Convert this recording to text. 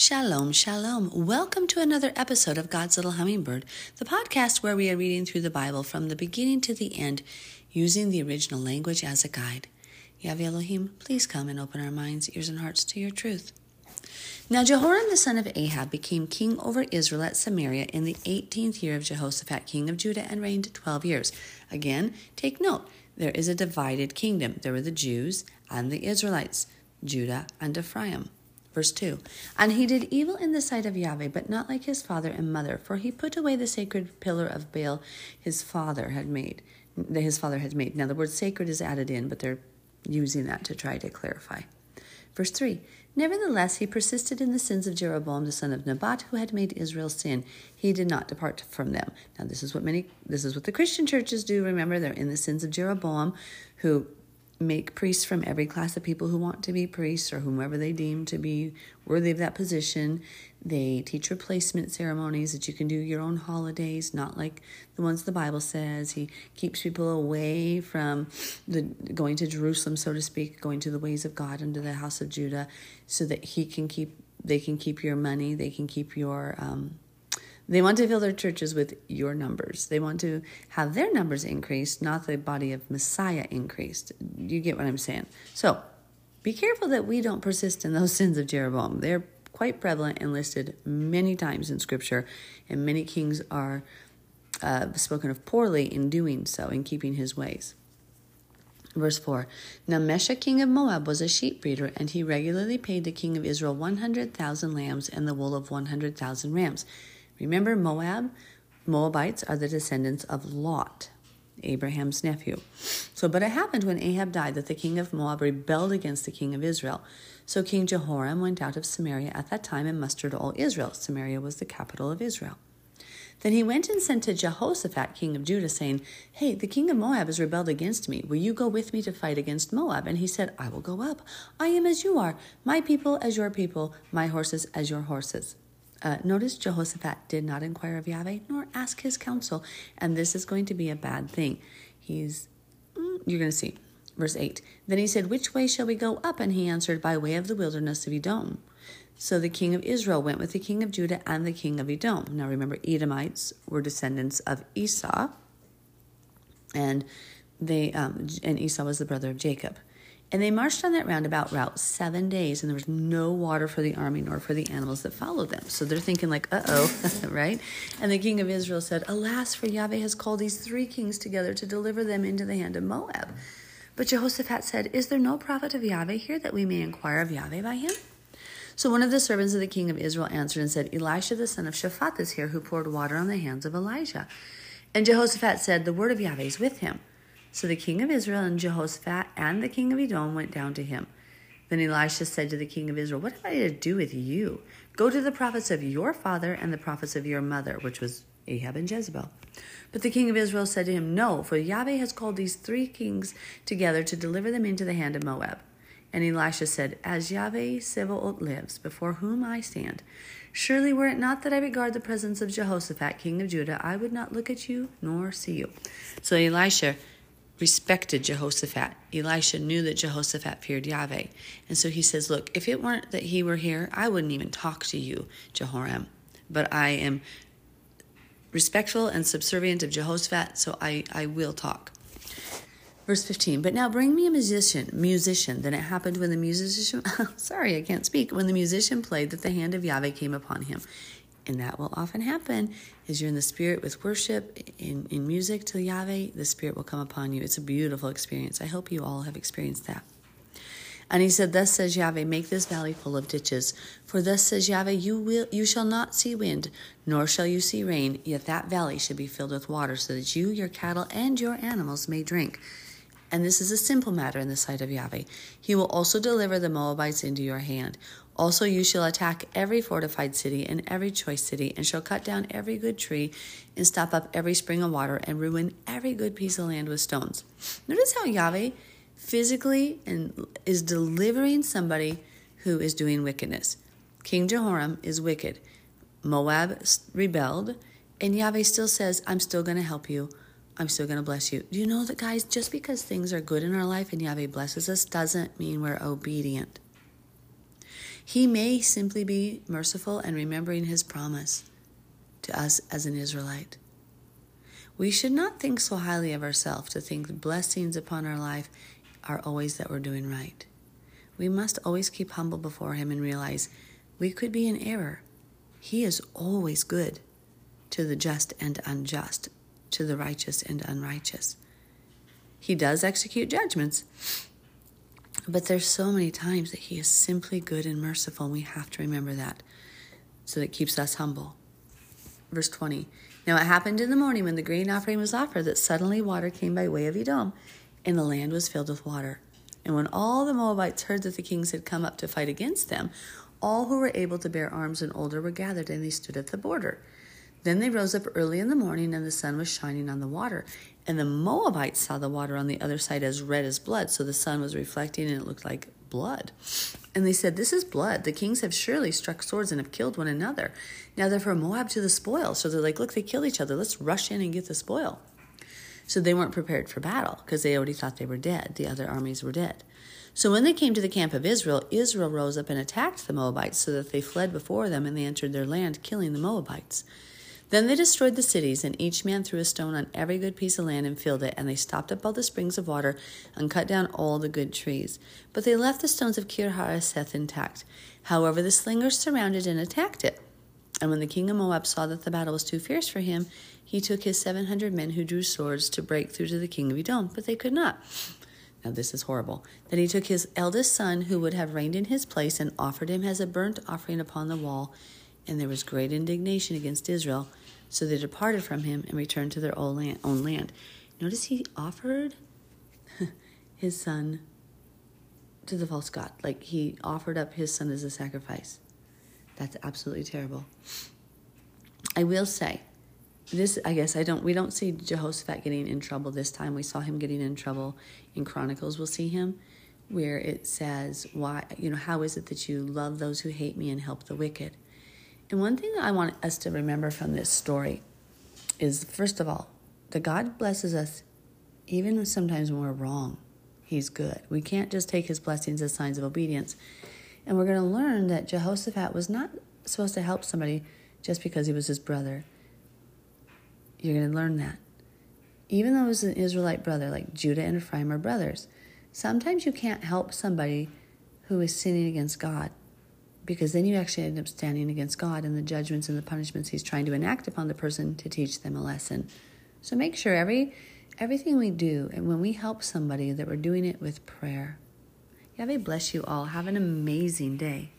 Shalom, shalom. Welcome to another episode of God's Little Hummingbird, the podcast where we are reading through the Bible from the beginning to the end using the original language as a guide. Yahweh Elohim, please come and open our minds, ears, and hearts to your truth. Now Jehoram the son of Ahab became king over Israel at Samaria in the 18th year of Jehoshaphat, king of Judah, and reigned 12 years. Again, take note, there is a divided kingdom. There were the Jews and the Israelites, Judah and Ephraim. Verse 2 And he did evil in the sight of Yahweh, but not like his father and mother, for he put away the sacred pillar of Baal his father had made. That his father had made. Now the word sacred is added in, but they're using that to try to clarify. Verse 3 Nevertheless, he persisted in the sins of Jeroboam the son of Nebat, who had made Israel sin. He did not depart from them. Now, this is what many, this is what the Christian churches do. Remember, they're in the sins of Jeroboam, who make priests from every class of people who want to be priests or whomever they deem to be worthy of that position. They teach replacement ceremonies that you can do your own holidays, not like the ones the Bible says. He keeps people away from the going to Jerusalem, so to speak, going to the ways of God into the house of Judah, so that he can keep they can keep your money, they can keep your um, they want to fill their churches with your numbers. They want to have their numbers increased, not the body of Messiah increased. You get what I'm saying? So be careful that we don't persist in those sins of Jeroboam. They're quite prevalent and listed many times in Scripture, and many kings are uh, spoken of poorly in doing so, in keeping his ways. Verse 4 Now Mesha, king of Moab, was a sheep breeder, and he regularly paid the king of Israel 100,000 lambs and the wool of 100,000 rams. Remember, Moab, Moabites are the descendants of Lot, Abraham's nephew. So, but it happened when Ahab died that the king of Moab rebelled against the king of Israel. So King Jehoram went out of Samaria at that time and mustered all Israel. Samaria was the capital of Israel. Then he went and sent to Jehoshaphat, king of Judah, saying, Hey, the king of Moab has rebelled against me. Will you go with me to fight against Moab? And he said, I will go up. I am as you are, my people as your people, my horses as your horses. Uh, notice Jehoshaphat did not inquire of Yahweh nor ask his counsel, and this is going to be a bad thing. He's, mm, you're going to see. Verse 8 Then he said, Which way shall we go up? And he answered, By way of the wilderness of Edom. So the king of Israel went with the king of Judah and the king of Edom. Now remember, Edomites were descendants of Esau, and they um, and Esau was the brother of Jacob. And they marched on that roundabout route seven days, and there was no water for the army nor for the animals that followed them. So they're thinking, like, uh oh, right? And the king of Israel said, Alas, for Yahweh has called these three kings together to deliver them into the hand of Moab. But Jehoshaphat said, Is there no prophet of Yahweh here that we may inquire of Yahweh by him? So one of the servants of the king of Israel answered and said, Elisha the son of Shaphat is here, who poured water on the hands of Elijah. And Jehoshaphat said, The word of Yahweh is with him. So the king of Israel and Jehoshaphat and the king of Edom went down to him. Then Elisha said to the king of Israel, What have I to do with you? Go to the prophets of your father and the prophets of your mother, which was Ahab and Jezebel. But the king of Israel said to him, No, for Yahweh has called these three kings together to deliver them into the hand of Moab. And Elisha said, As Yahweh Sebaot lives, before whom I stand, surely were it not that I regard the presence of Jehoshaphat, king of Judah, I would not look at you nor see you. So Elisha respected Jehoshaphat. Elisha knew that Jehoshaphat feared Yahweh. And so he says, Look, if it weren't that he were here, I wouldn't even talk to you, Jehoram. But I am respectful and subservient of Jehoshaphat, so I, I will talk. Verse 15, but now bring me a musician, musician. Then it happened when the musician, sorry, I can't speak, when the musician played that the hand of Yahweh came upon him and that will often happen as you're in the spirit with worship in, in music to Yahweh, the spirit will come upon you. It's a beautiful experience. I hope you all have experienced that. And he said, Thus says Yahweh, make this valley full of ditches. For thus says Yahweh, you will you shall not see wind, nor shall you see rain, yet that valley should be filled with water, so that you, your cattle, and your animals may drink. And this is a simple matter in the sight of Yahweh. He will also deliver the Moabites into your hand. Also, you shall attack every fortified city and every choice city, and shall cut down every good tree, and stop up every spring of water, and ruin every good piece of land with stones. Notice how Yahweh physically and is delivering somebody who is doing wickedness. King Jehoram is wicked. Moab rebelled, and Yahweh still says, I'm still going to help you. I'm still going to bless you. Do you know that, guys, just because things are good in our life and Yahweh blesses us doesn't mean we're obedient. He may simply be merciful and remembering his promise to us as an Israelite. We should not think so highly of ourselves to think blessings upon our life are always that we're doing right. We must always keep humble before Him and realize we could be in error. He is always good to the just and unjust, to the righteous and unrighteous. He does execute judgments, but there's so many times that He is simply good and merciful, and we have to remember that so that keeps us humble. Verse 20 Now it happened in the morning when the grain offering was offered that suddenly water came by way of Edom, and the land was filled with water. And when all the Moabites heard that the kings had come up to fight against them, all who were able to bear arms and older were gathered, and they stood at the border. Then they rose up early in the morning, and the sun was shining on the water. And the Moabites saw the water on the other side as red as blood, so the sun was reflecting, and it looked like blood. And they said, This is blood. The kings have surely struck swords and have killed one another. Now they're from Moab to the spoil. So they're like, Look, they killed each other. Let's rush in and get the spoil. So they weren't prepared for battle because they already thought they were dead. The other armies were dead. So when they came to the camp of Israel, Israel rose up and attacked the Moabites so that they fled before them and they entered their land, killing the Moabites. Then they destroyed the cities, and each man threw a stone on every good piece of land and filled it, and they stopped up all the springs of water and cut down all the good trees. But they left the stones of Kir Hareseth intact. However, the slingers surrounded and attacked it. And when the king of Moab saw that the battle was too fierce for him, he took his seven hundred men who drew swords to break through to the king of Edom, but they could not. Now, this is horrible. Then he took his eldest son, who would have reigned in his place, and offered him as a burnt offering upon the wall. And there was great indignation against Israel. So they departed from him and returned to their own land. Own land. Notice he offered his son to the false god. Like he offered up his son as a sacrifice. That's absolutely terrible. I will say, this I guess I don't we don't see Jehoshaphat getting in trouble this time. We saw him getting in trouble in Chronicles. We'll see him where it says, Why you know, how is it that you love those who hate me and help the wicked? And one thing I want us to remember from this story is first of all, that God blesses us even sometimes when we're wrong. He's good. We can't just take his blessings as signs of obedience. And we're going to learn that Jehoshaphat was not supposed to help somebody just because he was his brother. You're going to learn that. Even though it was an Israelite brother, like Judah and Ephraim are brothers, sometimes you can't help somebody who is sinning against God because then you actually end up standing against God and the judgments and the punishments He's trying to enact upon the person to teach them a lesson. So make sure every everything we do and when we help somebody that we're doing it with prayer. Yahweh bless you all. Have an amazing day.